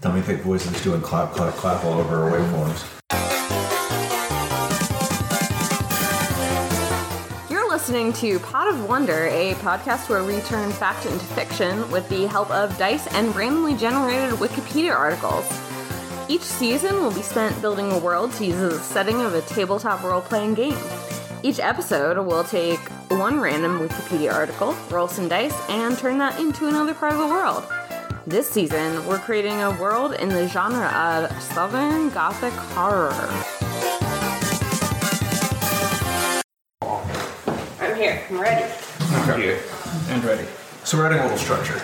Dummy thick voices doing clap, clap, clap all over our waveforms. You're listening to Pod of Wonder, a podcast where we turn fact into fiction with the help of dice and randomly generated Wikipedia articles. Each season will be spent building a world to use as a setting of a tabletop role playing game. Each episode will take one random Wikipedia article, roll some dice, and turn that into another part of the world. This season, we're creating a world in the genre of Southern Gothic horror. I'm here. I'm ready. Here. And ready. So we're adding a little structure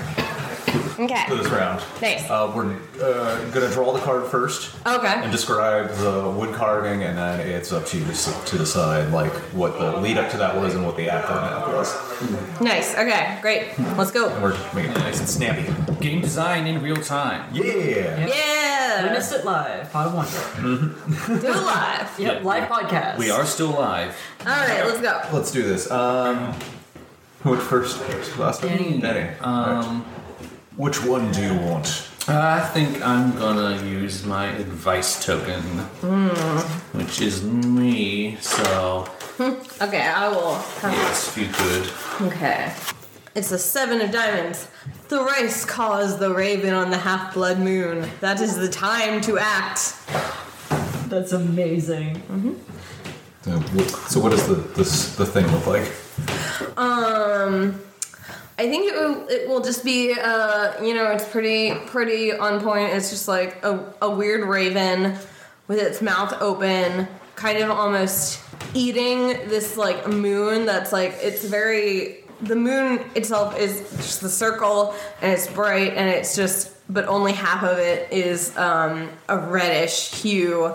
Okay. to this round. Nice. Uh, we're uh, gonna draw the card first. Okay. And describe the wood carving, and then it's up to you to s- to decide like what the lead up to that was and what the aftermath was. Nice. Okay. Great. Let's go. And we're making it nice and snappy. Game design in real time. Yeah. Yeah. Witness it live. Pod of Wonder. Do it live. Yep, live podcast. We are still live. All right. Let's go. Let's do this. Um, who went first? Last one? Danny. Danny. Um, Which one do you want? I think I'm gonna use my advice token, which is me. So Okay. I will. yes, if you could. Okay. It's a seven of diamonds. The Thrice calls the raven on the half blood moon. That is the time to act. That's amazing. So what, so what does the this, the thing look like? Um, I think it will, it will just be, uh, you know, it's pretty pretty on point. It's just like a, a weird raven with its mouth open, kind of almost eating this like moon that's like it's very the moon itself is just the circle and it's bright and it's just but only half of it is um, a reddish hue.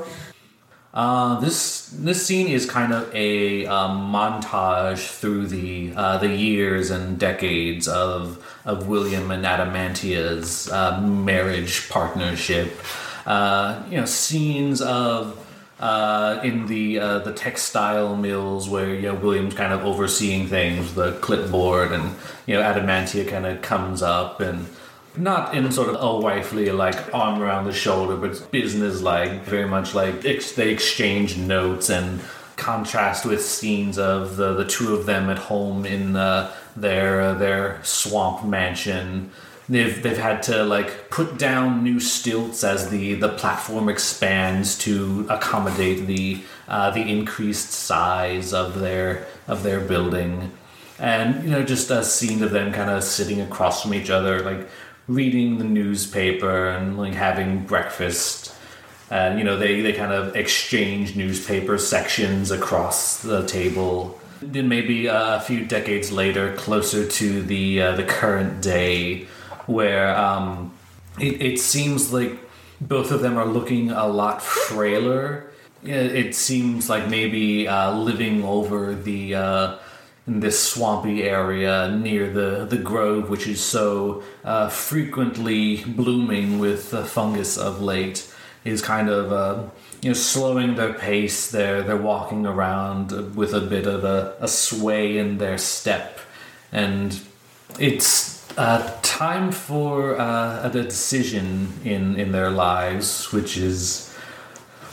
Uh, this this scene is kind of a um, montage through the uh, the years and decades of of William and Adamantia's uh, marriage partnership. Uh, you know, scenes of uh, in the uh, the textile mills where you know William's kind of overseeing things, the clipboard, and you know Adamantia kind of comes up and not in sort of a wifely like arm around the shoulder, but business like, very much like ex- they exchange notes and contrast with scenes of the, the two of them at home in uh, their uh, their swamp mansion. They've they've had to like put down new stilts as the the platform expands to accommodate the uh, the increased size of their of their building and you know just a scene of them kind of sitting across from each other like reading the newspaper and like having breakfast. And you know they, they kind of exchange newspaper sections across the table. Then maybe a few decades later closer to the uh, the current day where um, it, it seems like both of them are looking a lot frailer. It seems like maybe uh, living over the uh, in this swampy area near the, the grove, which is so uh, frequently blooming with the fungus of late, is kind of uh, you know slowing their pace. They're they're walking around with a bit of a, a sway in their step, and it's uh, time for uh, a decision in in their lives, which is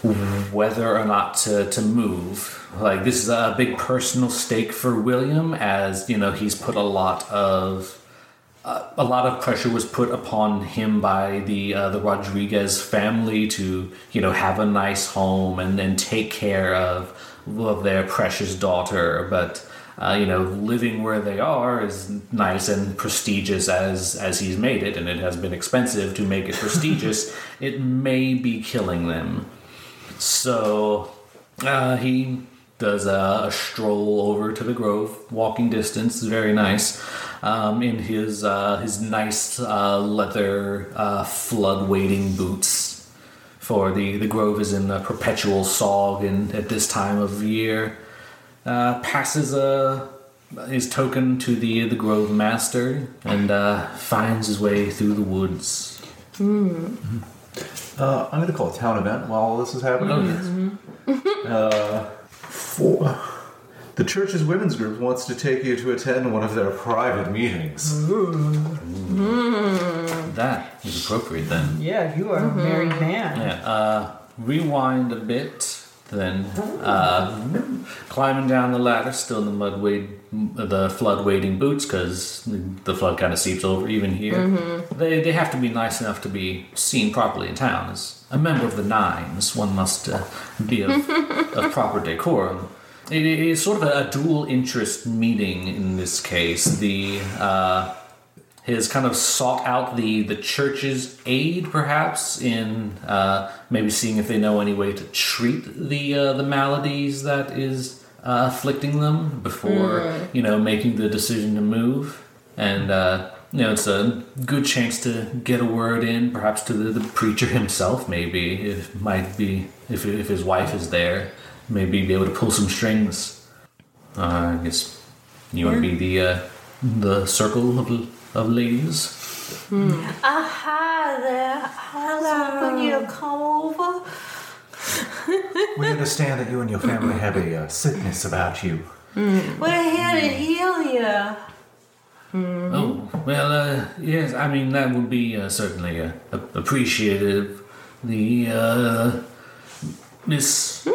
whether or not to, to move. Like this is a big personal stake for William, as you know he's put a lot of uh, a lot of pressure was put upon him by the uh, the Rodriguez family to you know have a nice home and then take care of of their precious daughter, but. Uh, you know, living where they are is nice and prestigious as as he's made it, and it has been expensive to make it prestigious. it may be killing them. So uh, he does a, a stroll over to the grove, walking distance, very nice, um, in his uh, his nice uh, leather uh, flood wading boots. For the the grove is in a perpetual sog, and at this time of year, uh, passes a his token to the the grove master and uh, finds his way through the woods. Uh, I'm going to call a town event while all this is happening. Yes. Uh, for the church's women's group wants to take you to attend one of their private meetings. that is appropriate then. Yeah, you are a married man. Yeah. Uh, rewind a bit, then uh, climbing down the ladder, still in the mud wade, the flood wading boots, because the flood kind of seeps over even here. They they have to be nice enough to be seen properly in town. As a member of the Nines, one must uh, be of, of proper decorum. It is sort of a, dual interest meeting in this case. The uh, has kind of sought out the the church's aid, perhaps in uh, maybe seeing if they know any way to treat the uh, the maladies that is uh, afflicting them before you know making the decision to move. And uh, you know, it's a good chance to get a word in, perhaps to the, the preacher himself. Maybe it might be if if his wife is there, maybe be able to pull some strings. Uh, I guess you want to be the uh, the circle of, of ladies. Uh, hi there. I was hoping you to come over. We understand that you and your family have a uh, sickness about you. We're here to heal you. Oh well, uh, yes. I mean that would be uh, certainly uh, a- appreciated. The uh, Miss,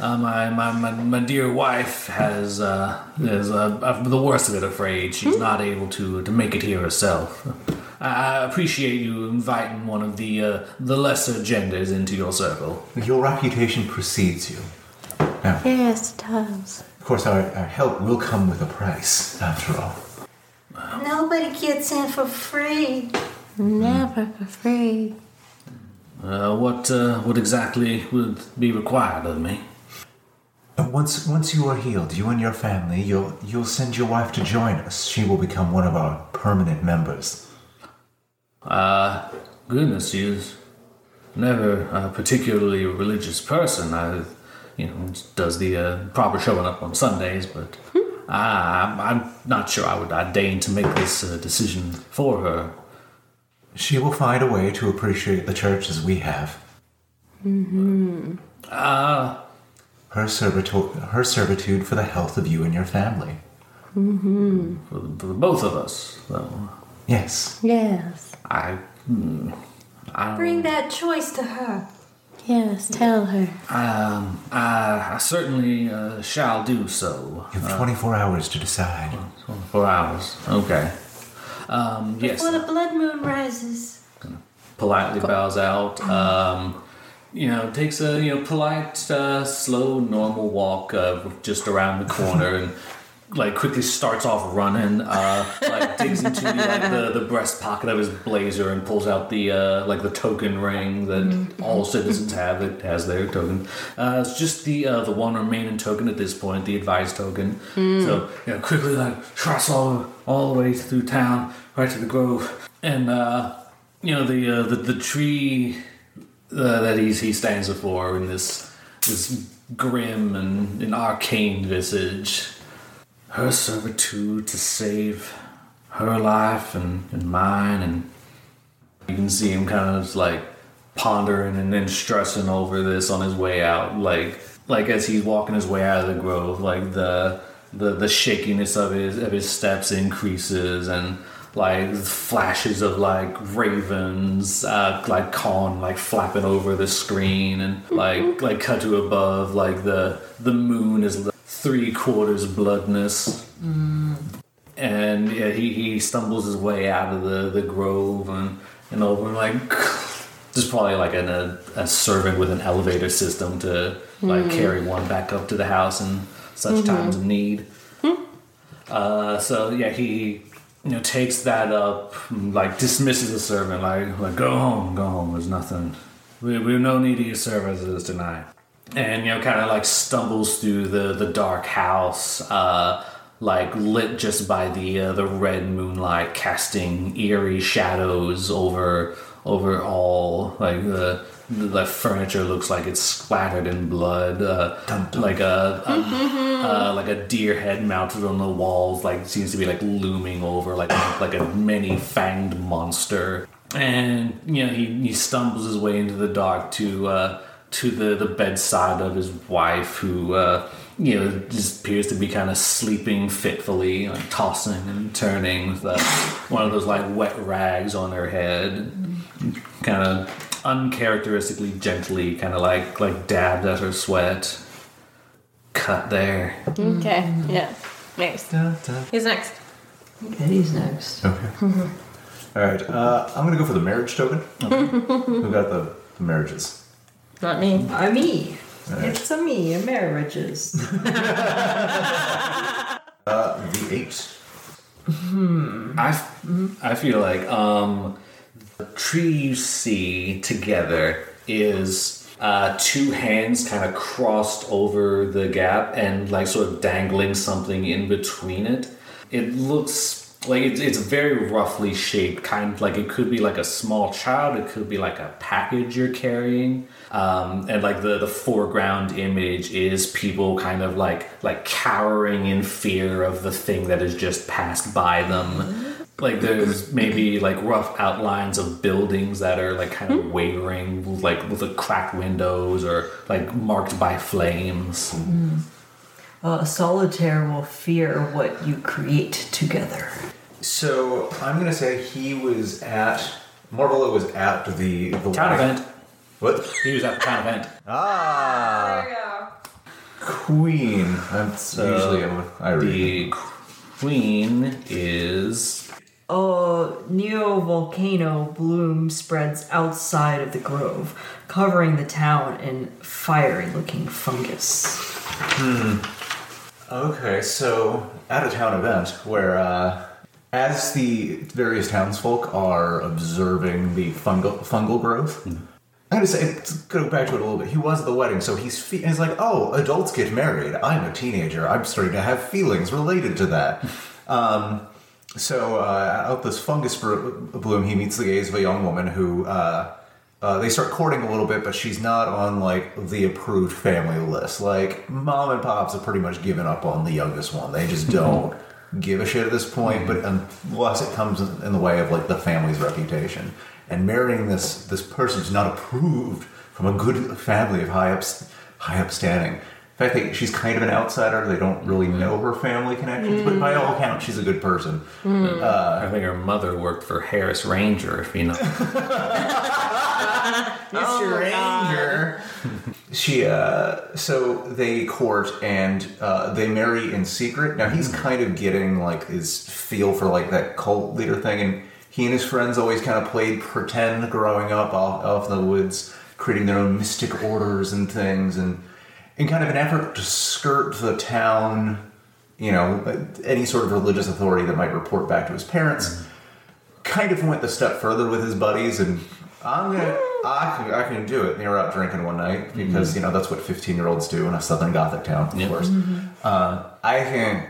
uh, my, my my my dear wife has uh, is uh, uh, the worst of it. Afraid she's not able to to make it here herself. I I appreciate you inviting one of the uh, the lesser genders into your circle. Your reputation precedes you. Now, Yes, it does. of course, our, our help will come with a price, after all. Nobody gets in for free. Never for free. Uh, what uh, what exactly would be required of me? And once once you are healed, you and your family, you'll you'll send your wife to join us. She will become one of our permanent members. Uh, goodness, she was never a particularly religious person. I, you know, does the uh, proper showing up on Sundays, but I, I'm, I'm not sure I would I deign to make this uh, decision for her. She will find a way to appreciate the church as we have. Uh, Her servitude, her servitude for the health of you and your family. for, the, for the both of us, though. Yes. Yes. I, hmm, I Bring that choice to her. Yes, tell her. um, I, I certainly uh, shall do so. You have 24 hours to decide. Four hours. Okay. Um, yes. Before the blood moon rises. politely bows out. Um, you know, takes a you know polite, uh, slow, normal walk uh, just around the corner and like quickly starts off running. Uh, like digs into like the, the breast pocket of his blazer and pulls out the uh, like the token ring that all citizens have. It has their token. Uh, it's just the uh, the one remaining token at this point, the advised token. So you know, quickly like trots all all the way through town, right to the grove, and. uh you know the uh, the, the tree uh, that he's, he stands before in this this grim and, and arcane visage. Her servitude to save her life and, and mine, and you can see him kind of like pondering and then stressing over this on his way out, like like as he's walking his way out of the grove, like the the the shakiness of his of his steps increases and like flashes of like ravens uh like con like flapping over the screen and like mm-hmm. like cut to above like the the moon is three quarters bloodness. Mm. And yeah, he, he stumbles his way out of the, the grove and, and over like there's probably like an, a, a servant with an elevator system to like mm-hmm. carry one back up to the house in such mm-hmm. times of need. Hmm. Uh, so yeah he you know takes that up like dismisses the servant like, like go home go home there's nothing. We, we have no need of your services tonight. And you know kind of like stumbles through the the dark house uh like lit just by the uh, the red moonlight casting eerie shadows over over all like the the furniture looks like it's splattered in blood uh, like a, a uh, like a deer head mounted on the walls like seems to be like looming over like like a many fanged monster. And you know he, he stumbles his way into the dark to uh, to the, the bedside of his wife who uh, you know, just appears to be kind of sleeping fitfully, like tossing and turning with uh, one of those like wet rags on her head, kind of uncharacteristically gently, kind of like like dabbed at her sweat. Cut there. Okay. Yeah. Nice. Who's next? Betty's next. Okay. All right. Uh, I'm gonna go for the marriage token. Who got the, the marriages? Not me. A me. It's a me, a marriages. Uh, the eight. I, I feel like um, the tree you see together is uh, two hands kind of crossed over the gap and like sort of dangling something in between it. It looks like it's, it's very roughly shaped, kind of like it could be like a small child, it could be like a package you're carrying. Um, and like the, the foreground image is people kind of like like cowering in fear of the thing that has just passed by them. Like there's maybe like rough outlines of buildings that are like kind of wavering, like with the cracked windows or like marked by flames. Uh, solitaire will fear what you create together. So I'm gonna say he was at Marvolo was at the the Town event. What? He was at the town event. Ah, There you go. Queen. I'm usually I'm, I read. The queen is A neo volcano bloom spreads outside of the grove, covering the town in fiery looking fungus. Hmm. Okay, so at a town event where, uh, as the various townsfolk are observing the fungal fungal growth, I'm gonna say to go back to it a little bit. He was at the wedding, so he's fe- he's like, oh, adults get married. I'm a teenager. I'm starting to have feelings related to that. um, so uh, out this fungus bloom, he meets the gaze of a young woman who. Uh, uh, they start courting a little bit, but she's not on like the approved family list. Like mom and pops have pretty much given up on the youngest one. They just don't give a shit at this point. But unless it comes in in the way of like the family's reputation, and marrying this this person who's not approved from a good family of high up high upstanding. In fact, they, she's kind of an outsider. They don't really mm-hmm. know her family connections, but by all mm. accounts, she's a good person. Mm. Uh, I think her mother worked for Harris Ranger, if you know. Mr. Oh, Ranger. she, uh, so they court and uh, they marry in secret. Now he's mm. kind of getting like his feel for like that cult leader thing, and he and his friends always kind of played pretend growing up off, off in the woods, creating their own mystic orders and things, and in kind of an effort to skirt the town, you know, any sort of religious authority that might report back to his parents kind of went the step further with his buddies and I'm gonna I can I can do it. And they were out drinking one night because you know that's what 15 year olds do in a southern gothic town, of Yeah. course. Uh, I can.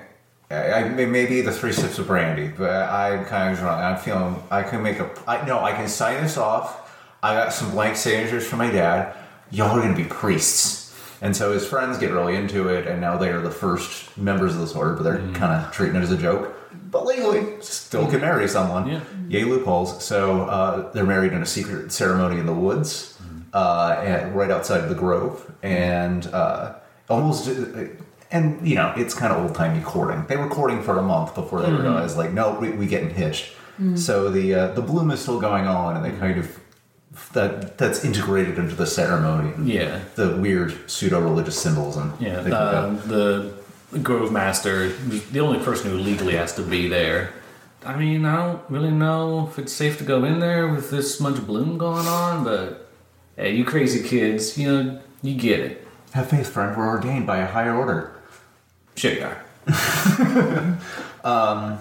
I, I maybe the three sips of brandy, but I'm kind of drunk. I'm feeling I can make a. I no, I can sign this off. I got some blank signatures from my dad. Y'all are gonna be priests, and so his friends get really into it, and now they are the first members of this order, but they're kind of treating it as a joke. But legally, still can marry someone. Yeah. Yay loopholes. So uh, they're married in a secret ceremony in the woods, uh, and right outside of the grove, and uh, almost. And you know, it's kind of old timey courting. They were courting for a month before they realized, like, no, we, we getting hitched. So the uh, the bloom is still going on, and they kind of that that's integrated into the ceremony. Yeah. The weird pseudo religious symbols and Yeah, uh, the Grove Master, the only person who legally has to be there. I mean, I don't really know if it's safe to go in there with this much bloom going on, but hey, you crazy kids, you know, you get it. Have faith, friend. We're ordained by a higher order. Sure you are. um,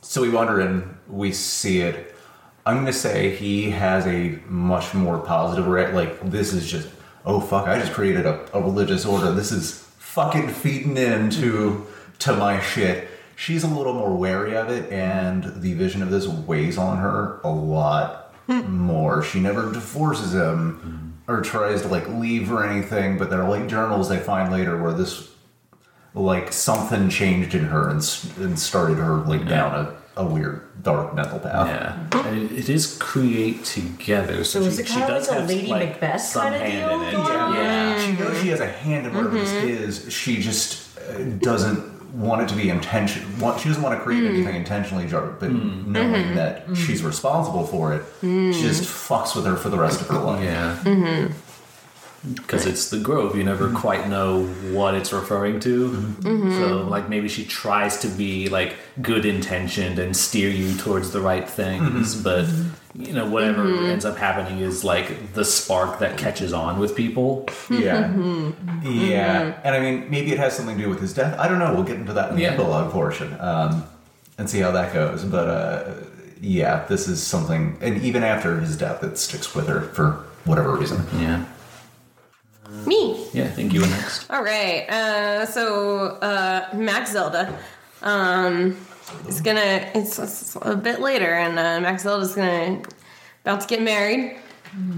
So we wander in, we see it. I'm gonna say he has a much more positive re Like this is just, oh fuck! I just created a, a religious order. This is fucking feeding into to my shit. She's a little more wary of it, and the vision of this weighs on her a lot more. She never divorces him or tries to like leave or anything. But there are like journals they find later where this like something changed in her and, and started her like down a a weird dark mental path. Yeah, and it, it is create together. So, So she, is it she does like a have Lady like, Macbeth some kinda hand deal in it. going on? Yeah. She knows she has a hand in whatever this mm-hmm. is. She just uh, doesn't want it to be intention. Want, she doesn't want to create mm. anything intentionally, jar- but mm. knowing mm-hmm. that she's mm. responsible for it, she just fucks with her for the rest of her life. Yeah. Mm-hmm. Because it's the Grove, you never mm-hmm. quite know what it's referring to. Mm-hmm. So, mm-hmm. like, maybe she tries to be like good intentioned and steer you towards the right things, but you know, whatever ends up happening is like the spark that catches on with people. Yeah. Yeah. And I mean, maybe it has something to do with his death. I don't know. We'll get into that in the Yeah. epilogue portion um, and see how that goes. But uh, yeah, this is something, and even after his death, it sticks with her for whatever reason. Yeah. Me. Yeah, I think you were next. All right. Uh, so uh, Max Zelda um, is gonna. It's, it's a bit later, and uh, Max Zelda's gonna about to get married.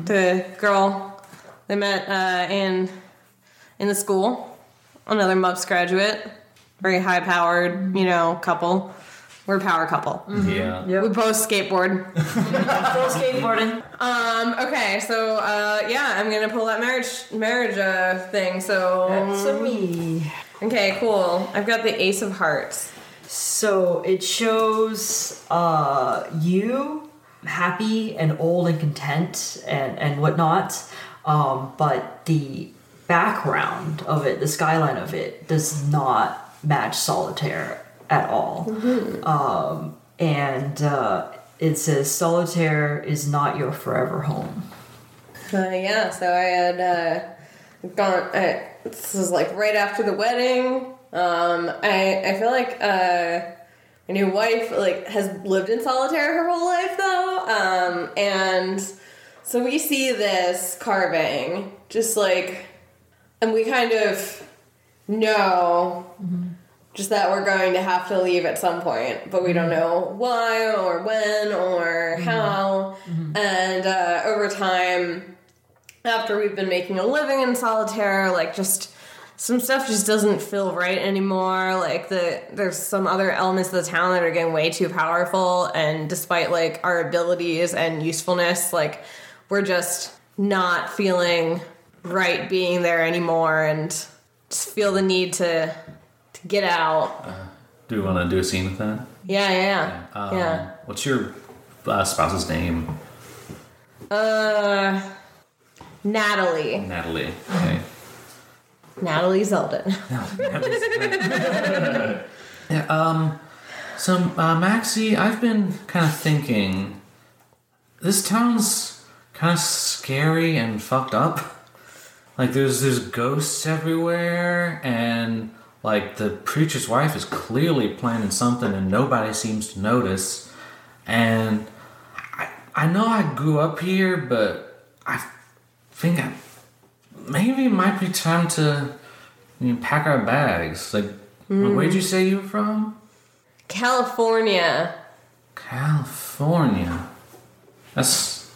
The girl they met uh, in in the school, another MUPS graduate, very high powered, you know, couple. We're a power couple. Yeah. We both skateboard. Full skateboarding. Um, okay, so uh, yeah, I'm gonna pull that marriage marriage uh, thing. So That's a me. Okay, cool. I've got the Ace of Hearts. So it shows uh, you happy and old and content and, and whatnot, um, but the background of it, the skyline of it, does not match solitaire at all. Um, and uh, it says solitaire is not your forever home. Uh, yeah, so I had uh, gone. I, this was like right after the wedding. Um, I I feel like uh, my new wife like has lived in solitaire her whole life though, um, and so we see this carving just like, and we kind of know just that we're going to have to leave at some point, but we don't mm-hmm. know why or when or mm-hmm. how. Mm-hmm. And uh, over time, after we've been making a living in solitaire, like just some stuff just doesn't feel right anymore. Like the there's some other elements of the town that are getting way too powerful, and despite like our abilities and usefulness, like we're just not feeling right being there anymore, and just feel the need to get out. Do we want to do a scene with that? Yeah, yeah, Um, yeah. What's your uh, spouse's name? Uh, Natalie, Natalie. Okay. Natalie Zeldin. yeah, um, so, uh, Maxie, I've been kind of thinking this town's kind of scary and fucked up. Like, there's there's ghosts everywhere, and like the preacher's wife is clearly planning something, and nobody seems to notice. And I I know I grew up here, but I think I, maybe it might be time to you know, pack our bags. Like, where'd you say you were from? California. California. That's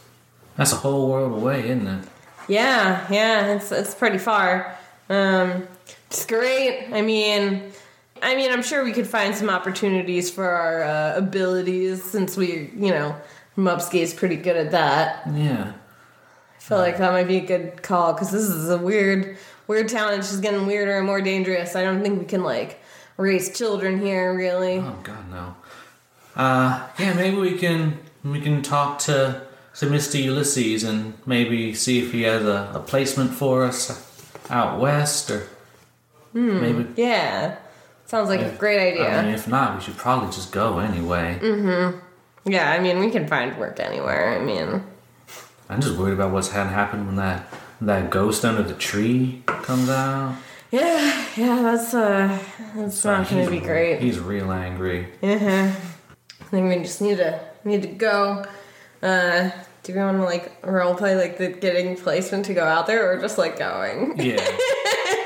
that's a whole world away, isn't it? Yeah, yeah, it's it's pretty far. Um, it's great. I mean, I mean, I'm sure we could find some opportunities for our uh, abilities since we, you know, Mubskate's pretty good at that. Yeah. I feel like that might be a good call because this is a weird, weird town. It's just getting weirder and more dangerous. I don't think we can like raise children here, really. Oh God, no. Uh, yeah, maybe we can we can talk to to Mr. Ulysses and maybe see if he has a, a placement for us out west, or maybe. Yeah, sounds like a great idea. I mean, if not, we should probably just go anyway. Mhm. yeah, I mean, we can find work anywhere. I mean, I'm just worried about what's had happened when that that ghost under the tree comes out. yeah, yeah, that's uh, that's not gonna be great. He's real angry. Uh-huh. I think we just need to need to go. Uh, do we want to like role play like the getting placement to go out there, or just like going? Yeah.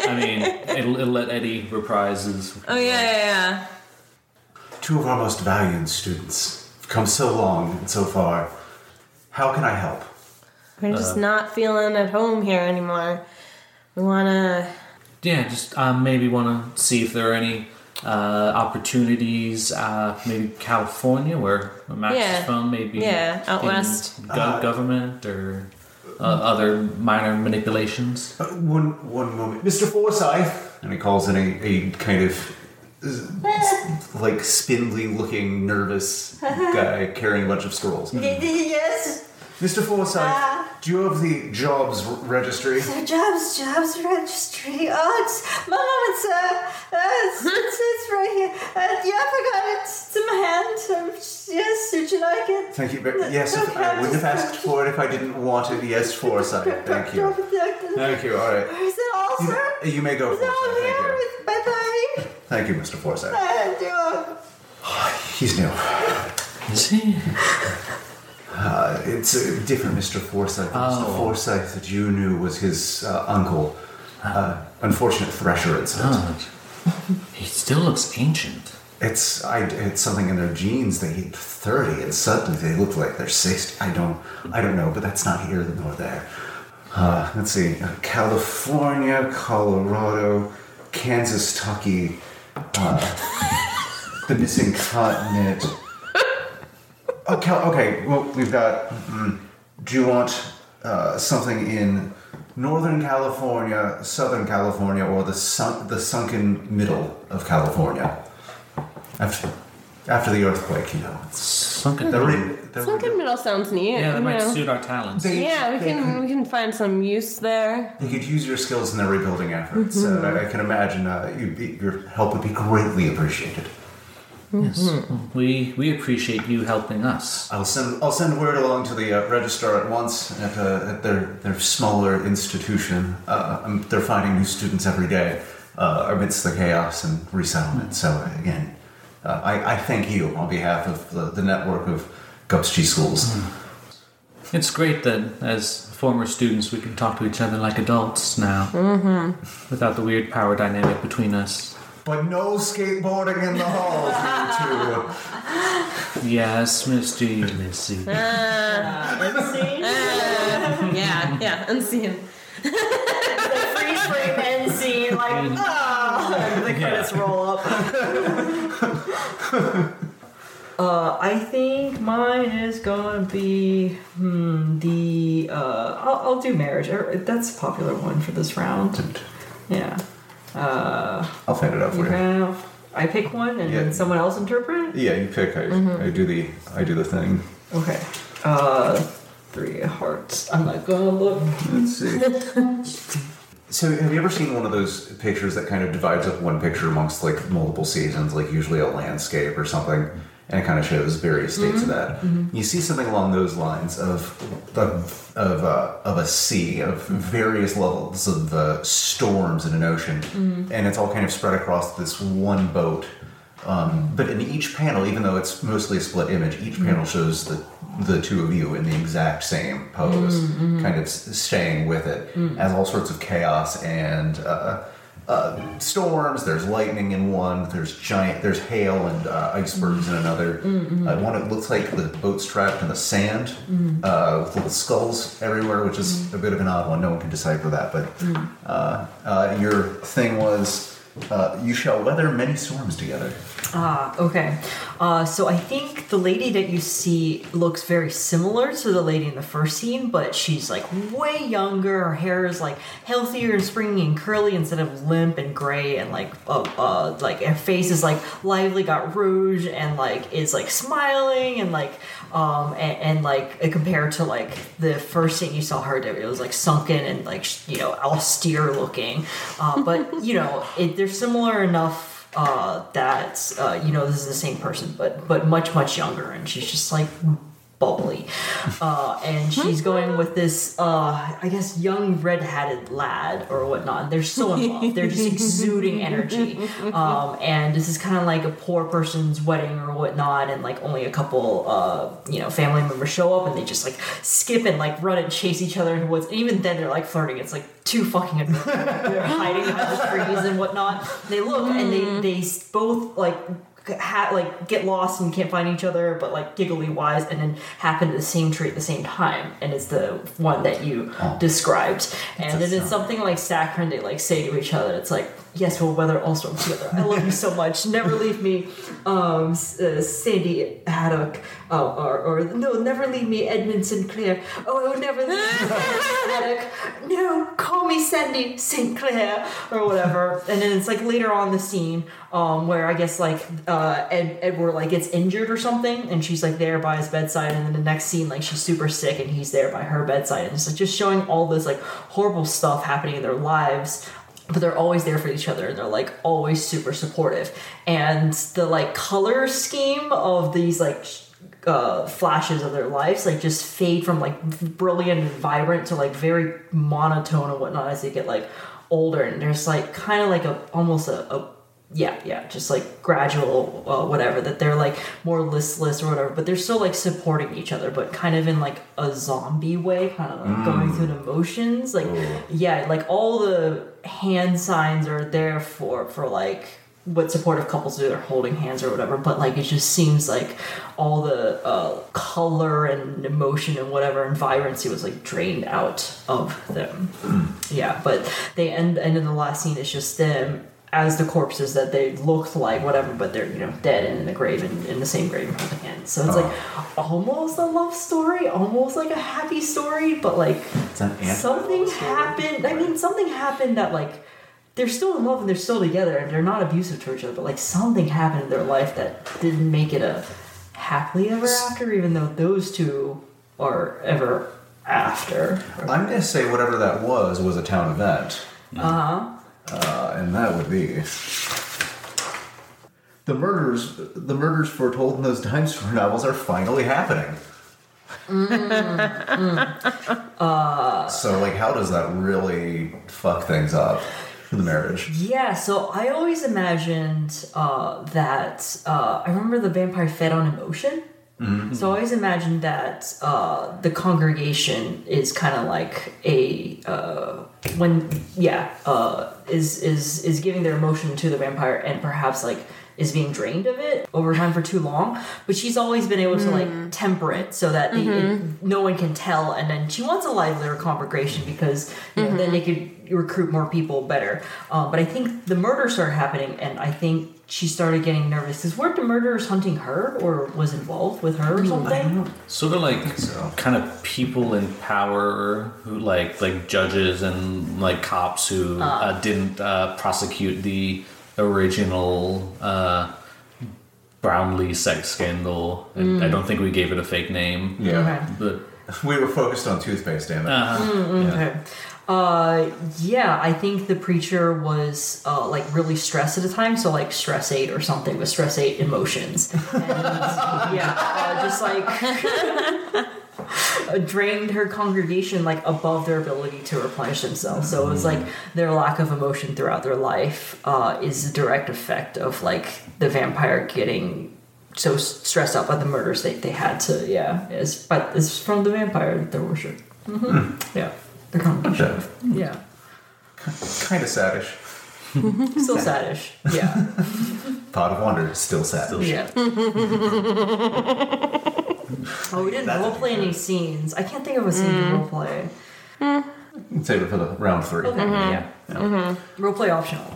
I mean, it'll, it'll let Eddie reprise his. Oh yeah, yeah, yeah. Two of our most valued students have come so long and so far. How can I help? We're just not feeling at home here anymore. We wanna. Yeah, just um, maybe want to see if there are any uh, opportunities, uh, maybe California, where Max's Yeah. phone may be Yeah, out west. go- government or uh, other minor manipulations. Uh, one one moment, Mr. Forsyth, and he calls in a, a kind of uh, like spindly looking, nervous guy carrying a bunch of scrolls. Yes. Mr. Forsyth, Ah. Do you have the jobs r- registry? The jobs, jobs registry. Oh, it's my moment, sir. Uh, it's, it's, it's right here. Uh, yeah, I forgot it. It's in my hand. Um, yes, would you like it? Thank you. very- Yes, if- I wouldn't have asked for it if I didn't want it. Yes, for Forsyth. Thank you. Thank you. All right. Is that all, You, sir? you may go, Is that all Forsyth. Thank you. Bye bye. Thank you, Mr. Forsyth. And you. He's new. Is he? Uh, it's a different Mr. Forsyth. The Mr. Oh. Forsyth that you knew was his uh, uncle. Uh, unfortunate Thresher incident. Oh, he still looks ancient. It's I, it's something in their genes. They hit thirty, and suddenly they look like they're sixty. I don't I don't know, but that's not here nor there. Uh, let's see: uh, California, Colorado, Kansas, Tucky, uh, the missing continent. Oh, Cal- okay. Well, we've got. mm, do you want uh, something in Northern California, Southern California, or the sun- the sunken middle of California? After, after the earthquake, you know. It's, Sunken. they're re- they're Sunken Middle sounds neat. yeah, that might know. suit our talents. They- Yeah, we they can could- we can find some use there. You could use your skills in the rebuilding efforts. Uh, I, I can imagine uh, you'd be, your help would be greatly appreciated. Yes, we we appreciate you helping us. I'll send I'll send word along to the uh, registrar at once at, uh, at their their smaller institution. Uh, um, they're finding new students every day uh, amidst the chaos and resettlement. So again, uh, I, I thank you on behalf of the, the network of Gupschi schools. It's great that as former students we can talk to each other like adults now, mm-hmm. without the weird power dynamic between us. But no skateboarding in the halls, you two. Yes, Misty, Missy. Insane. yeah, yeah, unseen. the freeze frame end scene, like, ah, the credits roll up. uh, I think mine is gonna be hmm, the. Uh, I'll, I'll do marriage. Er, That's a popular one for this round. Yeah. Uh, I'll find it out for you. okay, I pick one and Yeah. then someone else interpret. Yeah, you pick. I, I do the I do the thing. Okay. Uh, three hearts. I'm not gonna look. Let's see. so, have you ever seen one of those pictures that kind of divides up one picture amongst like multiple seasons, like usually a landscape or something, and it kind of shows various states of that? You see something along those lines of of of, uh, of a sea of various levels of uh, storms in an ocean, and it's all kind of spread across this one boat. Um, but in each panel, even though it's mostly a split image, each panel shows the the two of you in the exact same pose, kind of staying with it, as all sorts of chaos and uh, uh, storms. There's lightning in one. There's giant. There's hail and uh, icebergs in another. Uh, one it looks like the boat's trapped in the sand, uh, with little skulls everywhere, which is a bit of an odd one. No one can decipher that. But uh, uh, your thing was. Uh, you shall weather many storms together. Ah, okay. Uh, so I think the lady that you see looks very similar to the lady in the first scene, but she's like way younger. Her hair is like healthier and springy and curly instead of limp and gray, and like uh, uh like her face is like lively, got rouge, and like is like smiling and like um and, and like uh, compared to like the first thing you saw her do, it was like sunken and like you know austere looking. Uh, but you know it, they're similar enough uh, that uh, you know this is the same person, but but much much younger, and she's just like bubbly, uh, and she's going with this uh, I guess young red hatted lad or whatnot. They're so in love. They're just exuding energy, um, and this is kind of like a poor person's wedding or whatnot, and like only a couple uh, you know family members show up, and they just like skip and like run and chase each other in the woods. And even then, they're like flirting. It's like too fucking adorable. they're hiding behind the trees and whatnot. They look and they they both like ha- like get lost and can't find each other, but like giggly wise, and then happen to the same tree at the same time, and it's the one that you oh. described. And then it's something like saccharine they like say to each other. It's like yes, we'll weather all storms together. I love you so much. Never leave me, um, uh, Sandy Haddock, uh, or, or no, never leave me, Edmund Sinclair. Oh, oh never leave me, Haddock. No, call me Sandy Sinclair or whatever. And then it's like later on the scene, um, where I guess like uh, Ed, Edward like gets injured or something, and she's like there by his bedside, and then the next scene like she's super sick and he's there by her bedside, and it's like just showing all this like horrible stuff happening in their lives but they're always there for each other. And they're like always super supportive. And the like color scheme of these like uh, flashes of their lives like just fade from like brilliant and vibrant to like very monotone and whatnot as they get like older. And there's like kind of like a almost a, a yeah yeah just like gradual uh, whatever that they're like more listless or whatever but they're still like supporting each other but kind of in like a zombie way kind of like going through the motions like yeah like all the hand signs are there for for like what supportive couples do they're holding hands or whatever but like it just seems like all the uh, color and emotion and whatever and vibrancy was like drained out of them. Yeah but they end and in the last scene it's just them as the corpses that they looked like whatever but they're you know dead and in the grave and in the same grave and holding hands so it's like almost a love story almost like a happy story but like something happened i mean something happened that like they're still in love and they're still together and they're not abusive to each other but like something happened in their life that didn't make it a happily ever after even though those two are ever after I'm gonna say whatever that was was a town event. Uh-huh. Uh, and that would be the murders. The murders foretold in those dime store novels are finally happening. so, like, how does that really fuck things up for the marriage? Yeah, so I always imagined uh, that. Uh, I remember the vampire fed on emotion. So I always imagine that uh, the congregation is kind of like a uh, when yeah uh, is is is giving their emotion to the vampire and perhaps like is being drained of it over time for too long. But she's always been able to like temper it so that the, it, no one can tell. And then she wants a livelier congregation because you know, then they could recruit more people better. Um, but I think the murders started happening, and I think she started getting nervous. Because weren't the murderers hunting her or was involved with her or something? Sort of like so. kind of people in power who like like judges and like cops who uh, didn't uh, prosecute the original uh, Brownlee sex scandal. And I don't think we gave it a fake name. Yeah, Okay. But we were focused on toothpaste. Damn it. Okay. Uh, yeah, I think the preacher was uh, like really stressed at the time, so like stress eight or something with stress eight emotions. And, yeah, uh, just like uh, drained her congregation like above their ability to replenish themselves. So it was like their lack of emotion throughout their life uh, is a direct effect of like the vampire getting so stressed out by the murders they, they had to yeah it's but it's from the vampire their worship. Hmm yeah. The congregation. Yeah. Kind of saddish. still saddish. Yeah. Pod of Wonder, still sad. yeah oh we didn't That's role play any scenes. I can't think of a scene to mm. role play hmm. Save it for the round three. okay. Mm-hmm. Yeah. Mm-hmm. Role play optional.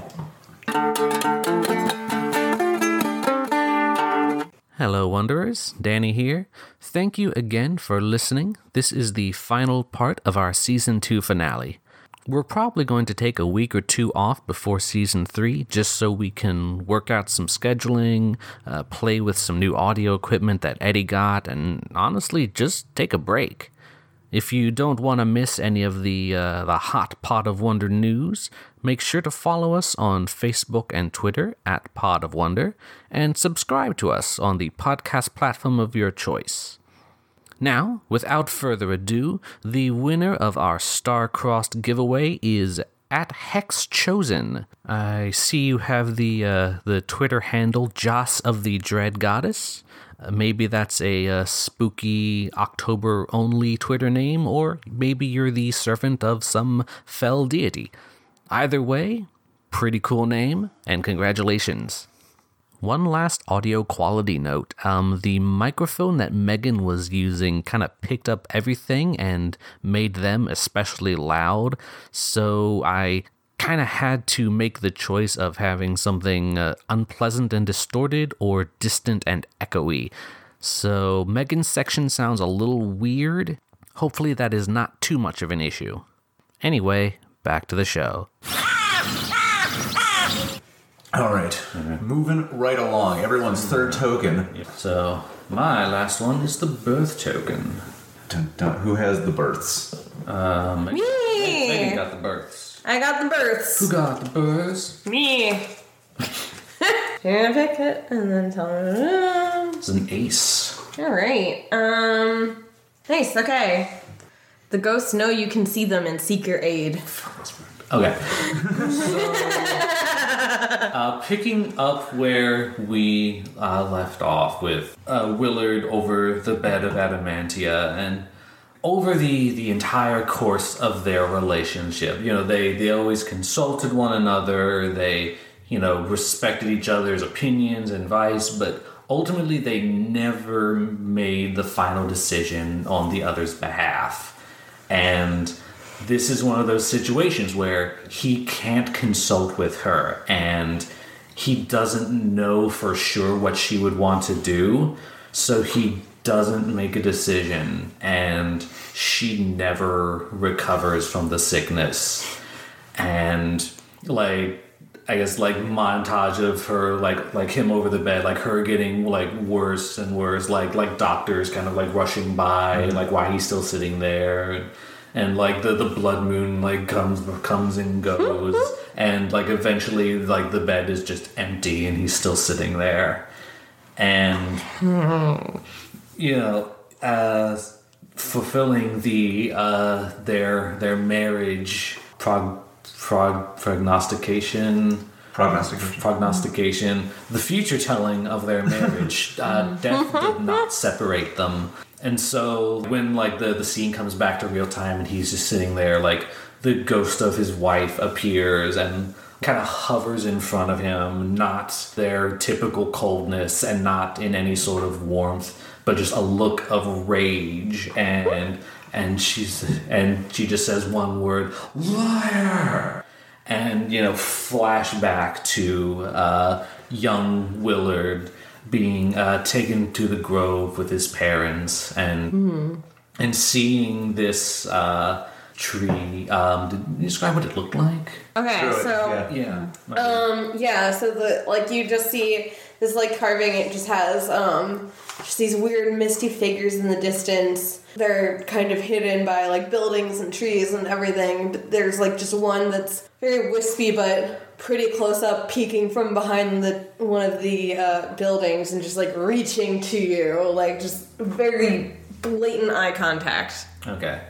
Hello, Wanderers. Danny here. Thank you again for listening. This is the final part of our Season 2 finale. We're probably going to take a week or two off before Season 3 just so we can work out some scheduling, uh, play with some new audio equipment that Eddie got, and honestly, just take a break. If you don't want to miss any of the uh, the hot Pod of Wonder news, make sure to follow us on Facebook and Twitter at Pod of Wonder, and subscribe to us on the podcast platform of your choice. Now, without further ado, the winner of our star-crossed giveaway is at Hex Chosen. I see you have the uh, the Twitter handle Joss of the Dread Goddess. Uh, maybe that's a uh, spooky October only Twitter name, or maybe you're the servant of some fell deity. Either way, pretty cool name, and congratulations. One last audio quality note. Um, the microphone that Megan was using kind of picked up everything and made them especially loud. So I kind of had to make the choice of having something uh, unpleasant and distorted or distant and echoey. So Megan's section sounds a little weird. Hopefully, that is not too much of an issue. Anyway, back to the show. All right, moving right along. Everyone's third token. So my last one is the birth token. Dun, dun. Who has the births? Um, Me. Megan got the births. I got the births. Who got the births? Me. You're gonna pick it and then tell me. It's an ace. All right. Um. Nice. Okay. The ghosts know you can see them and seek your aid. Okay. So, uh, picking up where we uh, left off with uh, Willard over the bed of Adamantia and over the, the entire course of their relationship, you know, they, they always consulted one another, they, you know, respected each other's opinions and advice, but ultimately they never made the final decision on the other's behalf. And this is one of those situations where he can't consult with her and he doesn't know for sure what she would want to do. So he doesn't make a decision and she never recovers from the sickness. And like I guess like montage of her like like him over the bed, like her getting like worse and worse, like like doctors kind of like rushing by, like why he's still sitting there, and, and like the the blood moon like comes comes and goes, and like eventually like the bed is just empty and he's still sitting there, and you know uh, fulfilling the uh, their their marriage prog prog prognostication Prognostication. prognostication, the future telling of their marriage. uh, death did not separate them. And so when like the, the scene comes back to real time and he's just sitting there, like the ghost of his wife appears and kind of hovers in front of him, not their typical coldness and not in any sort of warmth, but just a look of rage and and she's and she just says one word, liar! And you know flashback to uh, young Willard being uh, taken to the grove with his parents and and seeing this uh, tree. Um, did you describe what it looked like? Okay, Screw so yeah. Yeah. Um, yeah, so the like you just see this like carving. It just has um just these weird misty figures in the distance. They're kind of hidden by like buildings and trees and everything. But there's like just one that's very wispy but pretty close up, peeking from behind the one of the uh, buildings and just like reaching to you, like just very blatant eye contact. Okay.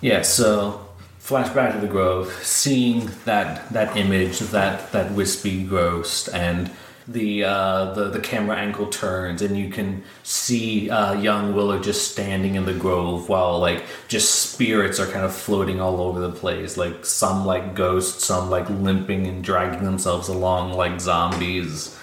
Yeah, so flashback to the grove, seeing that that image, that that wispy ghost, and the uh, the the camera angle turns, and you can see uh, young Willard just standing in the grove while like just spirits are kind of floating all over the place, like some like ghosts, some like limping and dragging themselves along like zombies.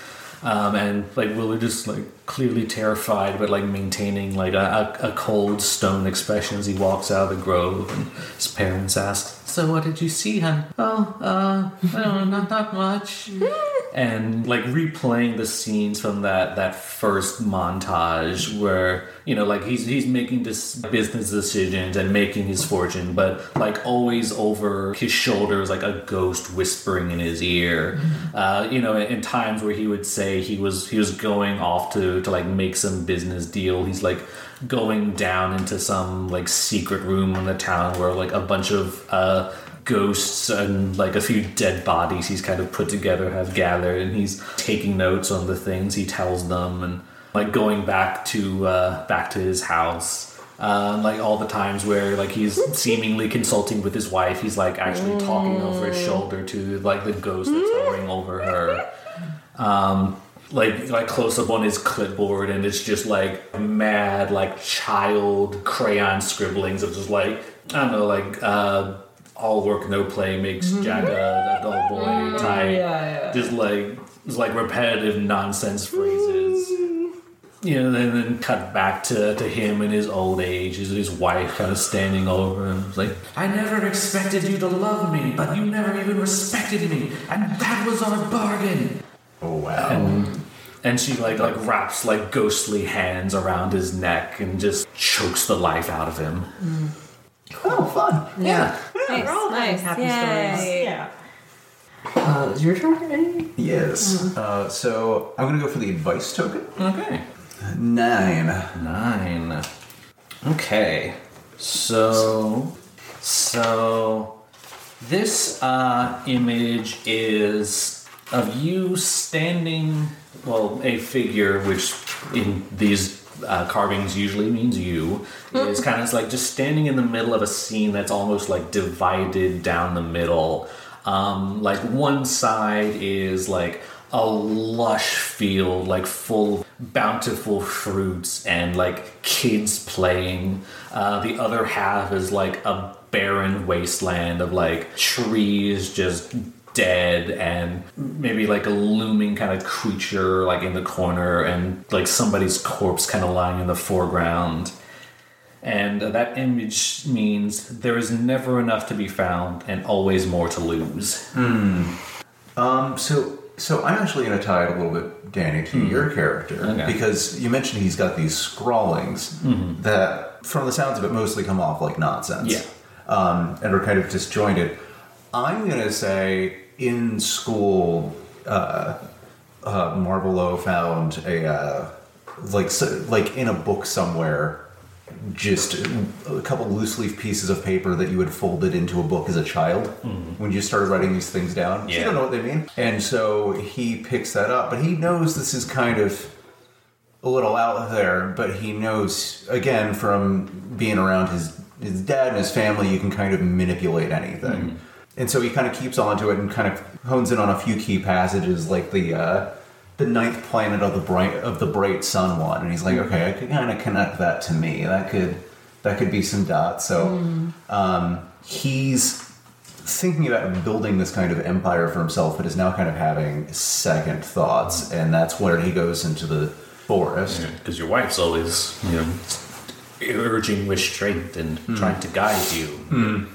Um, and like Willard just like clearly terrified, but like maintaining like a, a cold stone expression as he walks out of the grove. And his parents ask, "So what did you see, hon?" Oh, uh, I don't know, not not much. and like replaying the scenes from that that first montage where you know like he's he's making this business decisions and making his fortune but like always over his shoulders like a ghost whispering in his ear uh, you know in, in times where he would say he was he was going off to to like make some business deal he's like going down into some like secret room in the town where like a bunch of uh ghosts and like a few dead bodies he's kind of put together have gathered and he's taking notes on the things he tells them and like going back to uh, back to his house. Um, like all the times where like he's seemingly consulting with his wife he's like actually talking over his shoulder to like the ghost that's hovering over her. Um, like like close up on his clipboard and it's just like mad like child crayon scribblings of just like I don't know like uh all work no play makes mm-hmm. Jack a, a dull boy mm, type yeah, yeah. just like just like repetitive nonsense phrases you know, and then cut back to, to him in his old age, his, his wife kind of standing over him. Like, I never expected you to love me, but you never even respected me, and that was our bargain. Oh wow. And, and she like like wraps like ghostly hands around his neck and just chokes the life out of him. oh, fun. Yeah. Nice, We're all having nice. happy Yay. stories. Yeah. Uh, is your turn, Eddie? Yes. Uh, so I'm gonna go for the advice token. Okay. Nine. Nine. Okay. So, so this uh, image is of you standing, well, a figure, which in these uh, carvings usually means you, is kind of like just standing in the middle of a scene that's almost like divided down the middle. Um, like one side is like a lush field, like full bountiful fruits and like kids playing. Uh, the other half is like a barren wasteland of like trees just dead and maybe like a looming kind of creature like in the corner and like somebody's corpse kind of lying in the foreground. And that image means there is never enough to be found and always more to lose. Um, so so I'm actually going to tie it a little bit, Danny, to your character Okay. because you mentioned he's got these scrawlings that, from the sounds of it, mostly come off like nonsense. Yeah. Um, and are kind of disjointed. I'm going to say in school, uh, uh, Marvelo found a uh, like so, like in a book somewhere. Just a couple loose leaf pieces of paper that you had folded into a book as a child when you started writing these things down. So you don't know what they mean. And so he picks that up, but he knows this is kind of a little out there, but he knows again from being around his his dad and his family, you can kind of manipulate anything. And so he kind of keeps on to it and kind of hones in on a few key passages, like the uh, the ninth planet of the bright of the bright sun one, and he's like, okay, I could kind of connect that to me. That could that could be some dots. So um, he's thinking about building this kind of empire for himself, but is now kind of having second thoughts, and that's where he goes into the forest. Because your wife's always, you know, urging restraint and trying to guide you.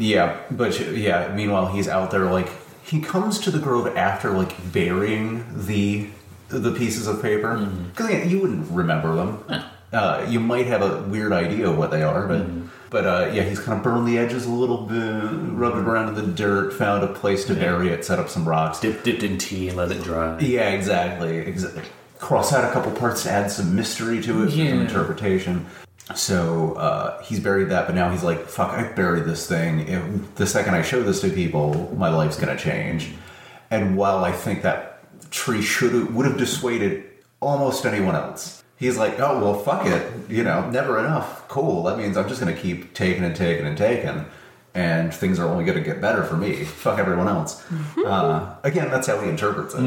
Yeah, but yeah. Meanwhile, he's out there like he comes to the grove after like burying the the pieces of paper because you wouldn't remember them. Uh, you might have a weird idea of what they are, but but uh, yeah, he's kind of burned the edges a little bit, rubbed it around in the dirt, found a place to bury it, set up some rocks. dipped dipped in tea and let it dry. Yeah, exactly. Exactly. Cross out a couple parts to add some mystery to it, Yeah. some interpretation. So uh, he's buried that, but now he's like, "Fuck! I buried this thing. If, the second I show this to people, my life's gonna change." And while I think that tree should would have dissuaded almost anyone else, he's like, "Oh well, fuck it. You know, never enough. Cool. That means I'm just gonna keep taking and taking and taking." And things are only going to get better for me. Fuck everyone else. Uh, again, that's how he interprets it.